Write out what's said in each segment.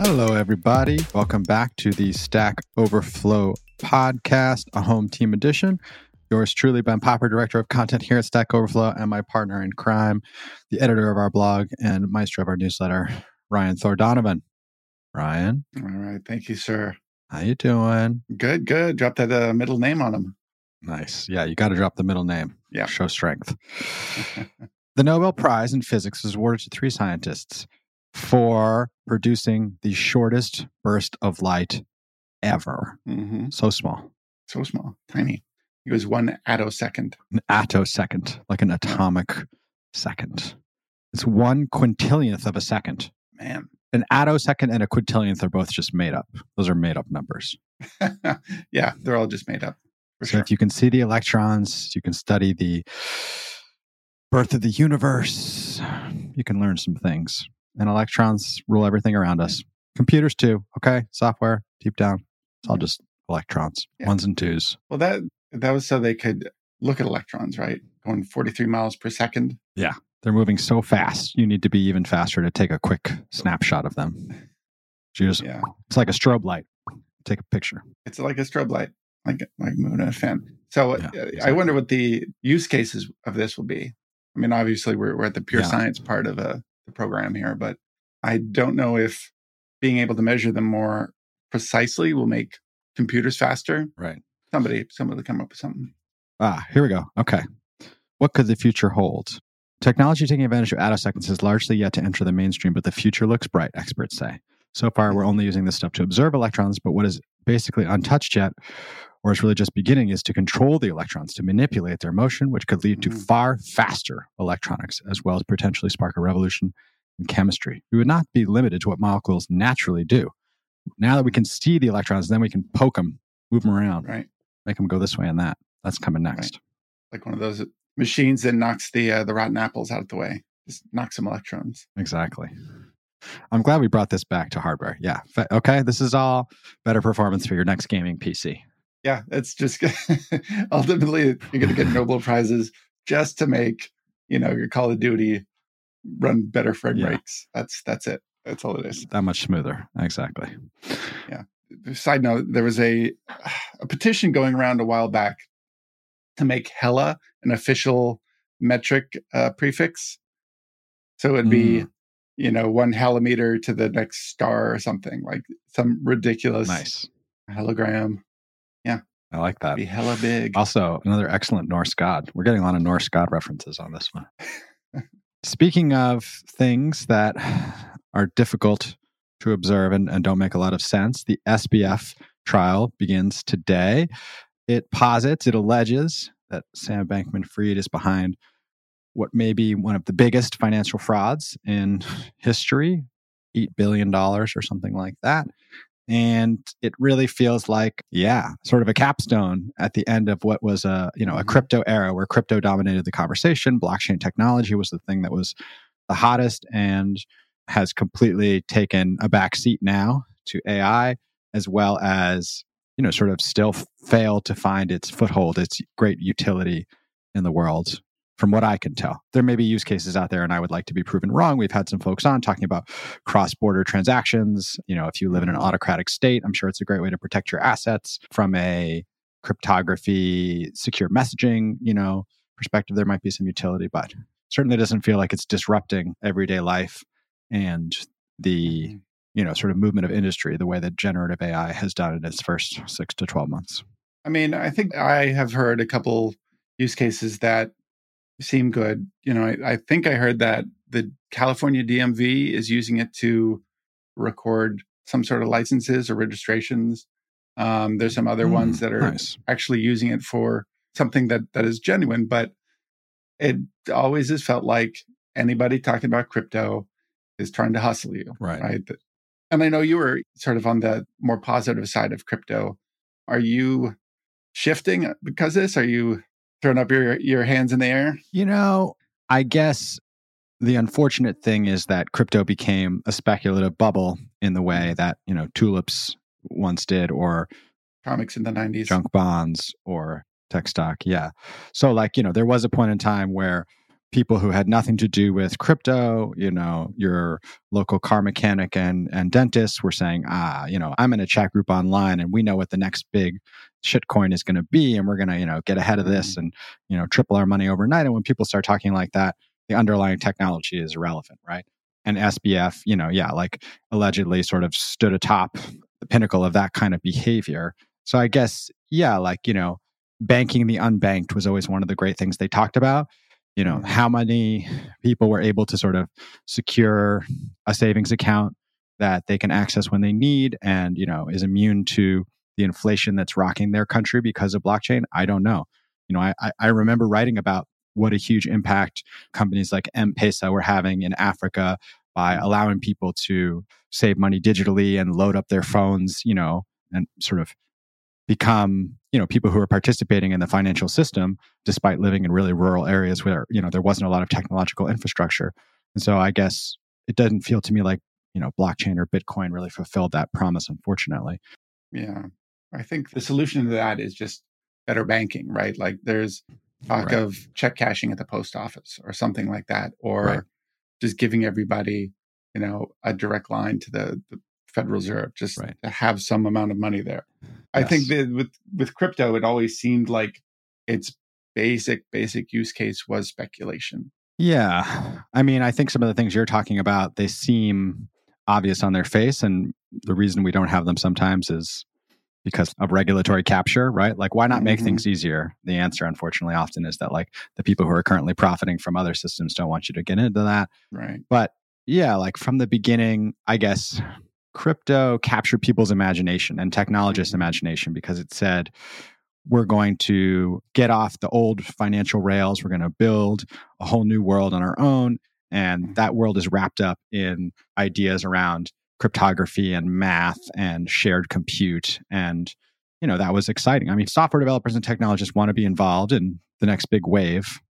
Hello, everybody. Welcome back to the Stack Overflow podcast, a home team edition. Yours truly, Ben Popper, Director of Content here at Stack Overflow, and my partner in crime, the editor of our blog and maestro of our newsletter, Ryan Thor Donovan. Ryan. All right. Thank you, sir. How you doing? Good, good. Drop that uh, middle name on him. Nice. Yeah, you got to drop the middle name. Yeah. Show strength. the Nobel Prize in Physics was awarded to three scientists for producing the shortest burst of light ever. hmm So small. So small, tiny. It was one attosecond. An attosecond, like an atomic second. It's one quintillionth of a second. Man. An attosecond and a quintillionth are both just made up. Those are made up numbers. yeah, they're all just made up. So sure. if you can see the electrons, you can study the birth of the universe, you can learn some things. And electrons rule everything around us. Computers too, okay? Software, deep down. It's all Yeah. just electrons, Yeah. ones and twos. Well, that that was so they could look at electrons, right? Going 43 miles per second. Yeah, They're moving so fast. You need to be even faster to take a quick snapshot of them. Just, Yeah. It's like a strobe light. Take a picture. It's like a strobe light, like like moving a fan. So Yeah, uh, I wonder what the use cases of this will be. I mean, obviously we're we're at the pure Yeah. science part of uh, the program here, but I don't know if being able to measure them more precisely will make computers faster. Right. Somebody somebody will come up with something. Ah, here we go. Okay. What could the future hold? Technology taking advantage of attoseconds has largely yet to enter the mainstream, but the future looks bright, experts say. So far, we're only using this stuff to observe electrons, but what is basically untouched yet, or is really just beginning, is to control the electrons, to manipulate their motion, which could lead to Mhm. far faster electronics, as well as potentially spark a revolution in chemistry. We would not be limited to what molecules naturally do. Now that we can see the electrons, then we can poke them, move them around, Right. make them go this way and that. That's coming next. Like one of those machines that knocks the uh, the rotten apples out of the way. Just knocks some electrons. Exactly. I'm glad we brought this back to hardware. Yeah. Okay. This is all better performance for your next gaming PC. Yeah, it's just ultimately you're going to get Nobel prizes just to make you know your Call of Duty run better frame Yeah. rates. That's that's it. That's all it is. That much smoother. Exactly. Yeah. Side note: There was a a petition going around a while back to make Hella an official metric uh, prefix. So it'd be Mm. you know one hellameter to the next star or something like some ridiculous Nice. hologram. I like that. Be hella big. Also, another excellent Norse god. We're getting a lot of Norse god references on this one. Speaking of things that are difficult to observe and, and don't make a lot of sense, the SBF trial begins today. It posits, it alleges that Sam Bankman Fried is behind what may be one of the biggest financial frauds in history $8 billion or something like that. And it really feels like, yeah, sort of a capstone at the end of what was a, you know, a Mhm. crypto era where crypto dominated the conversation. Blockchain technology was the thing that was the hottest and has completely taken a back seat now to AI, as well as, you know, sort of still failed to find its foothold, its great utility in the world from what I can tell. There may be use cases out there, and I would like to be proven wrong. We've had some folks on talking about cross border transactions. You know, if you live in an autocratic state, I'm sure it's a great way to protect your assets from a cryptography, secure messaging, you know, perspective. There might be some utility, but certainly doesn't feel like it's disrupting everyday life and the Mhm. you know sort of movement of industry the way that generative AI has done in its first six to twelve months. I mean, I think I have heard a couple use cases that seem good. You know, I, I think I heard that the California DMV is using it to record some sort of licenses or registrations. Um, there's some other Mm, ones that are nice. actually using it for something that that is genuine, but it always has felt like anybody talking about crypto is trying to hustle you, Right. right? And I know you were sort of on the more positive side of crypto. Are you shifting because of this? Are you throwing up your your hands in the air? You know, I guess the unfortunate thing is that crypto became a speculative bubble in the way that, you know, tulips once did or Comics in the nineties. junk bonds or tech stock. Yeah. So, like, you know, there was a point in time where people who had nothing to do with crypto, you know, your local car mechanic and and dentist were saying, ah, you know, I'm in a chat group online and we know what the next big shitcoin is going to be and we're going to, you know, get ahead of this mm-hmm. and, you know, triple our money overnight. And when people start talking like that, the underlying technology is irrelevant, right? And SBF, you know, yeah, like allegedly sort of stood atop the pinnacle of that kind of behavior. So I guess, yeah, like, you know, banking the unbanked was always one of the great things they talked about you know how many people were able to sort of secure a savings account that they can access when they need and you know is immune to the inflation that's rocking their country because of blockchain? I don't know. You know i, I remember writing about what a huge impact companies like m-pesa were having in africa by allowing people to save money digitally and load up their phones you know and sort of become you know people who are participating in the financial system despite living in really rural areas where you know there wasn't a lot of technological infrastructure and so i guess it doesn't feel to me like you know blockchain or bitcoin really fulfilled that promise unfortunately yeah i think the solution to that is just better banking right like there's talk right. of check cashing at the post office or something like that or right. just giving everybody you know a direct line to the, the Federal Reserve just right. to have some amount of money there. Yes. I think that with with crypto, it always seemed like its basic basic use case was speculation. Yeah, I mean, I think some of the things you're talking about they seem obvious on their face, and the reason we don't have them sometimes is because of regulatory capture, right? Like, why not make mm-hmm. things easier? The answer, unfortunately, often is that like the people who are currently profiting from other systems don't want you to get into that. Right. But yeah, like from the beginning, I guess crypto captured people's imagination and technologists' mm-hmm. imagination because it said, we're going to get off the old financial rails. We're going to build a whole new world on our own. And mm-hmm. that world is wrapped up in ideas around cryptography and math and shared compute. And, you know, that was exciting. I mean, software developers and technologists want to be involved in the next big wave.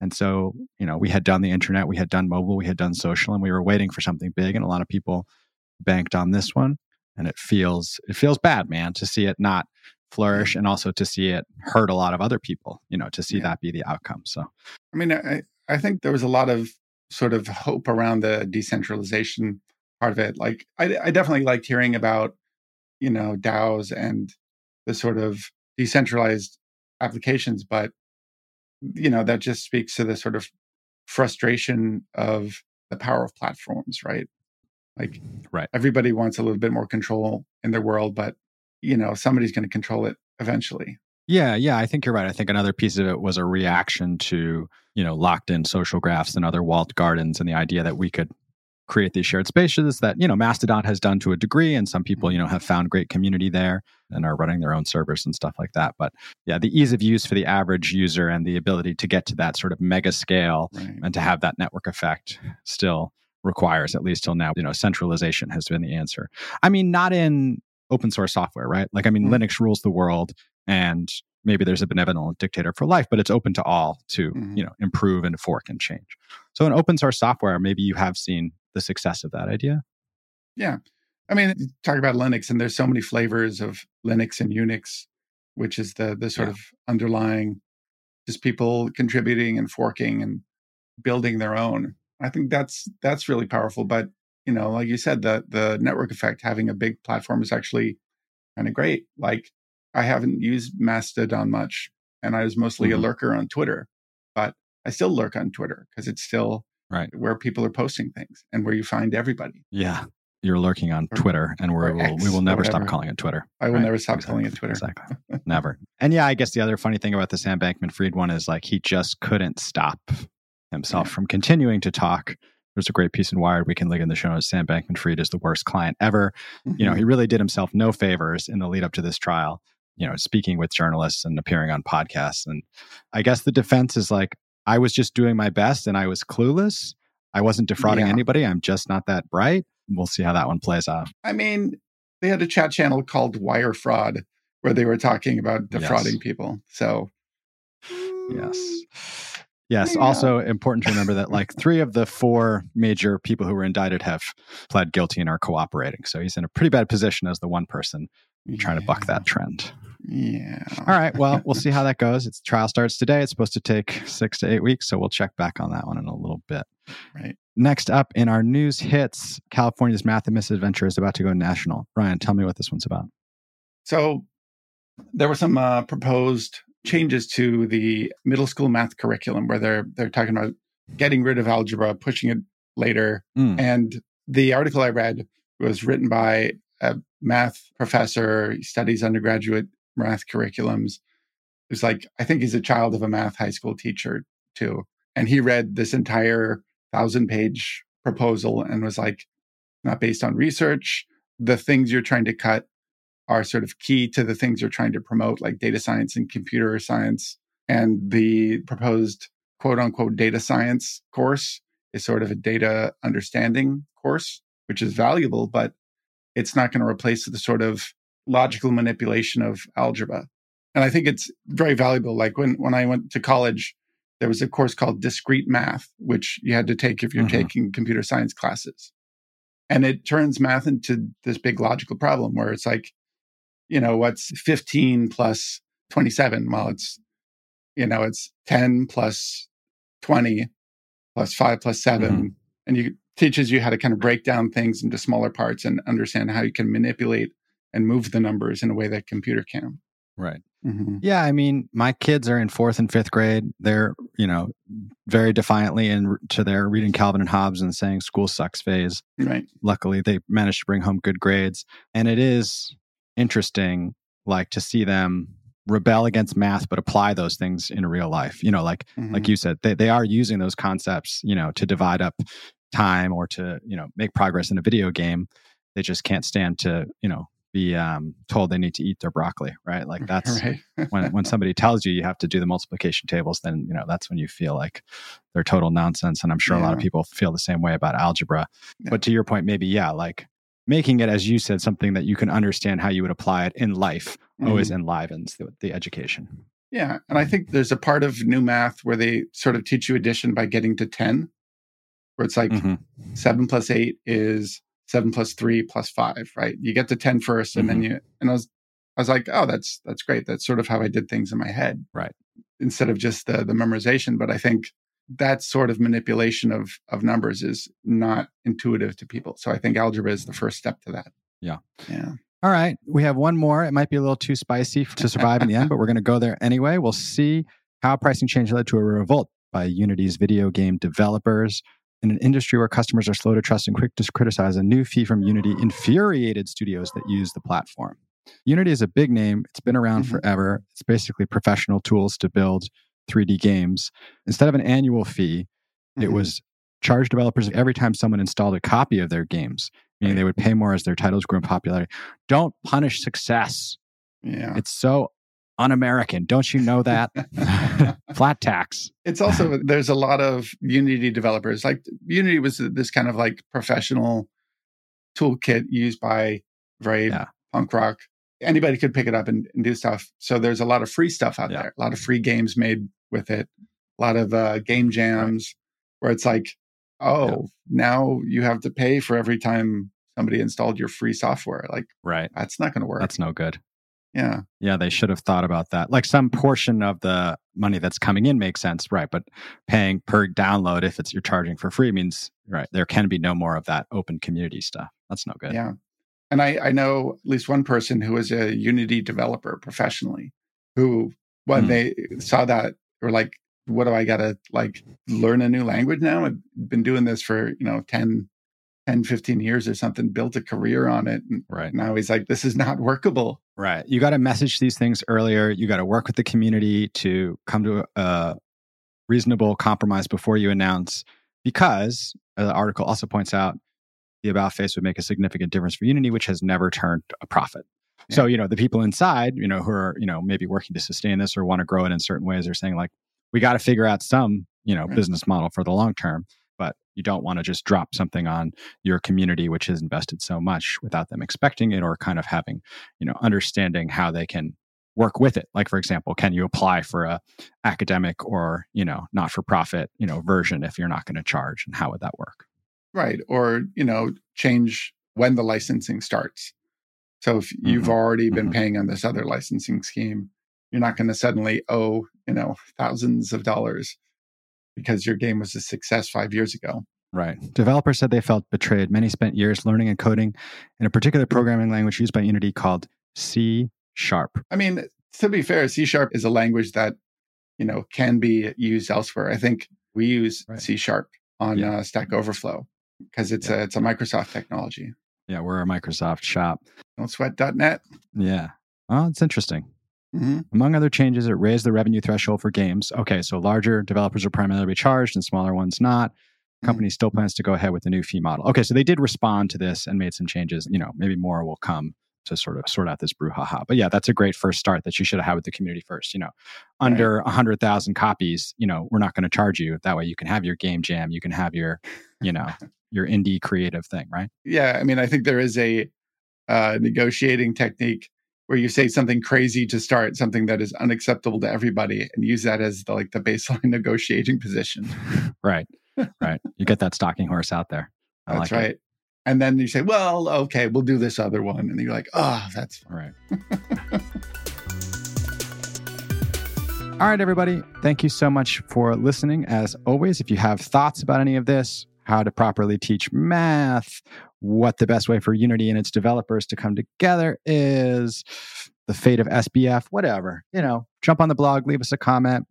And so, you know, we had done the internet, we had done mobile, we had done social, and we were waiting for something big. And a lot of people banked on this one and it feels it feels bad man to see it not flourish mm. and also to see it hurt a lot of other people you know to see yeah. that be the outcome so. I mean i i think there was a lot of sort of hope around the decentralization part of it like i, I definitely liked hearing about you know daos and the sort of decentralized applications but you know that just speaks to the sort of frustration of the power of platforms right like, right. Everybody wants a little bit more control in their world, but you know, somebody's going to control it eventually. Yeah, yeah, I think you're right. I think another piece of it was a reaction to, you know, locked in social graphs and other walled gardens and the idea that we could create these shared spaces that, you know, Mastodon has done to a degree and some people, you mm-hmm. know, have found great community there and are running their own servers and stuff like that. But yeah, the ease of use for the average user and the ability to get to that sort of mega scale right. and to have that network effect still requires, at least till now. You know, centralization has been the answer. I mean, not in open source software, right? Like, I mean, mm-hmm. Linux rules the world and maybe there's a benevolent dictator for life, but it's open to all to, mm-hmm. you know, improve and fork and change. So in open source software, maybe you have seen the success of that idea. Yeah. I mean, talk about Linux, and there's so many flavors of Linux and Unix, which is the the sort yeah. of underlying just people contributing and forking and building their own. I think that's that's really powerful. But you know, like you said, the the network effect having a big platform is actually kind of great. Like I haven't used Mastodon much, and I was mostly mm-hmm. a lurker on Twitter, but I still lurk on Twitter because it's still right where people are posting things and where you find everybody. Yeah, you're lurking on or, Twitter, and we will we will never stop calling it Twitter. I will right? never stop exactly. calling it Twitter. Exactly, never. And yeah, I guess the other funny thing about the Sam Bankman-Fried one is like he just couldn't stop himself yeah. from continuing to talk. There's a great piece in Wired we can link in the show notes. Sam Bankman Fried is the worst client ever. Mm-hmm. You know, he mm-hmm. really did himself no favors in the lead up to this trial, you know, speaking with journalists and appearing on podcasts. And I guess the defense is like, I was just doing my best and I was clueless. I wasn't defrauding yeah. anybody. I'm just not that bright. We'll see how that one plays out. I mean, they had a chat channel called Wire Fraud where they were talking about defrauding yes. people. So, yes. Yes. Also important to remember that like three of the four major people who were indicted have pled guilty and are cooperating. So he's in a pretty bad position as the one person trying to buck that trend. Yeah. All right. Well, we'll see how that goes. Its trial starts today. It's supposed to take six to eight weeks. So we'll check back on that one in a little bit. Right. Next up in our news hits, California's Math and Misadventure is about to go national. Ryan, tell me what this one's about. So there were some uh, proposed changes to the middle school math curriculum where they're they're talking about getting rid of algebra, pushing it later. Mm. And the article I read was written by a math professor. He studies undergraduate math curriculums. It's like I think he's a child of a math high school teacher too, and he read this entire thousand page proposal and was like, not based on research. The things you're trying to cut are sort of key to the things you're trying to promote, like data science and computer science. And the proposed quote unquote data science course is sort of a data understanding course, which is valuable, but it's not going to replace the sort of logical manipulation of algebra. And I think it's very valuable. Like when, when I went to college, there was a course called discrete math, which you had to take if you're Mhm. taking computer science classes. And it turns math into this big logical problem where it's like, you know, what's 15 plus 27? Well, it's, you know, it's 10 plus 20 plus 5 plus 7. Mhm. And you teaches you how to kind of break down things into smaller parts and understand how you can manipulate and move the numbers in a way that a computer can. Right. Mhm. Yeah, I mean, my kids are in fourth and fifth grade. They're, you know, very defiantly into their reading Calvin and Hobbes and saying school sucks phase. Right. Luckily, they managed to bring home good grades. And it is interesting, like, to see them rebel against math, but apply those things in real life. You know, like, like Mhm. you said, they, they are using those concepts, you know, to divide up time or to, you know, make progress in a video game. They just can't stand to, you know, be um, told they need to eat their broccoli, right? Like that's right. when when somebody tells you you have to do the multiplication tables, then you know that's when you feel like they're total nonsense. And I'm sure a lot of people feel the same way about algebra. Yeah. But to your point, maybe yeah, like making it as you said something that you can understand how you would apply it in life always Mhm. enlivens the, the education. Yeah. And I think there's a part of new math where they sort of teach you addition by getting to 10, where it's like Mhm. seven plus eight is seven plus three plus five, right? You get to 10 first and then Mm-hmm. you, and I was, I was like, oh, that's, that's great. That's sort of how I did things in my head. Right. Instead of just the, the memorization. But I think that sort of manipulation of, of numbers is not intuitive to people. So I think algebra is the first step to that. Yeah. Yeah. All right, we have one more. It might be a little too spicy to survive in the end, but we're going to go there anyway. We'll see how pricing change led to a revolt by Unity's video game developers. In an industry where customers are slow to trust and quick to criticize, a new fee from Unity infuriated studios that use the platform. Unity is a big name. It's been around Mhm. forever. It's basically professional tools to build 3D games. Instead of an annual fee, it Mhm. was charged developers every time someone installed a copy of their games, meaning Right. they would pay more as their titles grew in popularity. Don't punish success. yeah. It's so un-American. Don't you know that? Flat tax. it's also there's a lot of unity developers like unity was this kind of like professional toolkit used by very Yeah. punk rock anybody could pick it up and, and do stuff so there's a lot of free stuff out Yeah. there a lot of free games made with it a lot of uh, game jams where it's like oh now you have to pay for every time somebody installed your free software like Right. that's not going to work That's no good. yeah Yeah, they should have thought about that. Like some portion of the money that's coming in makes sense, right? But paying per download if it's you're charging for free means right, there can be no more of that open community stuff. That's no good. Yeah. And I, I know at least one person who is a Unity developer professionally who, when Hmm. they saw that, were like, what do I got to like learn a new language now? I've been doing this for, you know, 10, 10, 15 years or something, built a career on it. And Right. now he's like, this is not workable. Right. You got to message these things earlier. You got to work with the community to come to a reasonable compromise before you announce, because uh, the article also points out the about face would make a significant difference for Unity, which has never turned a profit. So, you know, the people inside, you know, who are, you know, maybe working to sustain this or want to grow it in certain ways are saying, like, we got to figure out some, you know, Right. business model for the long term. But you don't want to just drop something on your community, which has invested so much without them expecting it or kind of having, you know, understanding how they can work with it. Like, for example, can you apply for a academic or, you know, not for profit, you know, version if you're not going to charge and how would that work? Right. Or, you know, change when the licensing starts. So if you've Mhm. already been Mhm. paying on this other licensing scheme, you're not going to suddenly owe, you know, thousands of dollars because your game was a success five years ago. Right. Developers said they felt betrayed. Many spent years learning and coding in a particular programming language used by Unity called C Sharp. I mean, to be fair, C sharp is a language that, you know, can be used elsewhere. I think we use Right. C sharp on Yeah. uh, Stack Overflow because it's Yeah. a it's a Microsoft technology. Yeah, we're a Microsoft shop. Don't sweat.net. Yeah. Well, it's interesting. hmm Among other changes, it raised the revenue threshold for games. Okay, so larger developers are primarily charged and smaller ones not. Company still plans to go ahead with the new fee model. Okay, so they did respond to this and made some changes. You know, maybe more will come to sort of sort out this brouhaha. But yeah, that's a great first start that you should have had with the community first. You know, under a hundred thousand copies, you know, we're not going to charge you. That way, you can have your game jam, you can have your, you know, your indie creative thing, right? Yeah, I mean, I think there is a uh, negotiating technique where you say something crazy to start something that is unacceptable to everybody and use that as the, like the baseline negotiating position. Right, right. You get that stocking horse out there. I That's like right. It. And then you say, well, okay, we'll do this other one. And you're like, oh, that's All right. All right, everybody. Thank you so much for listening. As always, if you have thoughts about any of this, how to properly teach math, what the best way for Unity and its developers to come together is, the fate of SBF, whatever, you know, jump on the blog, leave us a comment,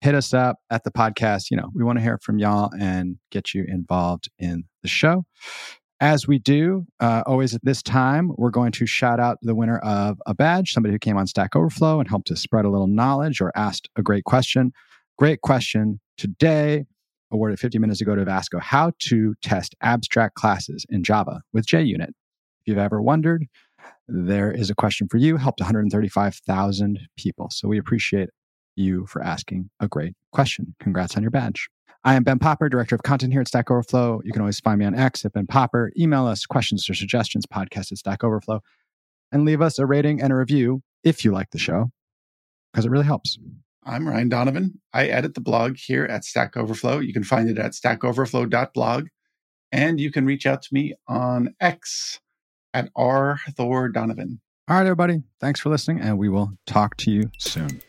hit us up at the podcast. You know, we want to hear from y'all and get you involved in the show. As we do, uh, always at this time, we're going to shout out the winner of a badge, somebody who came on Stack Overflow and helped to spread a little knowledge or asked a great question. Great question today, awarded 50 minutes ago to Vasco, how to test abstract classes in Java with JUnit. If you've ever wondered, there is a question for you, helped 135,000 people. So we appreciate you for asking a great question. Congrats on your badge. I am Ben Popper, Director of Content here at Stack Overflow. You can always find me on X at Ben Popper. Email us questions or suggestions, podcast at Stack Overflow, and leave us a rating and a review if you like the show, because it really helps. I'm Ryan Donovan. I edit the blog here at Stack Overflow. You can find it at stackoverflow.blog. And you can reach out to me on X at R Thor Donovan. All right, everybody. Thanks for listening, and we will talk to you soon.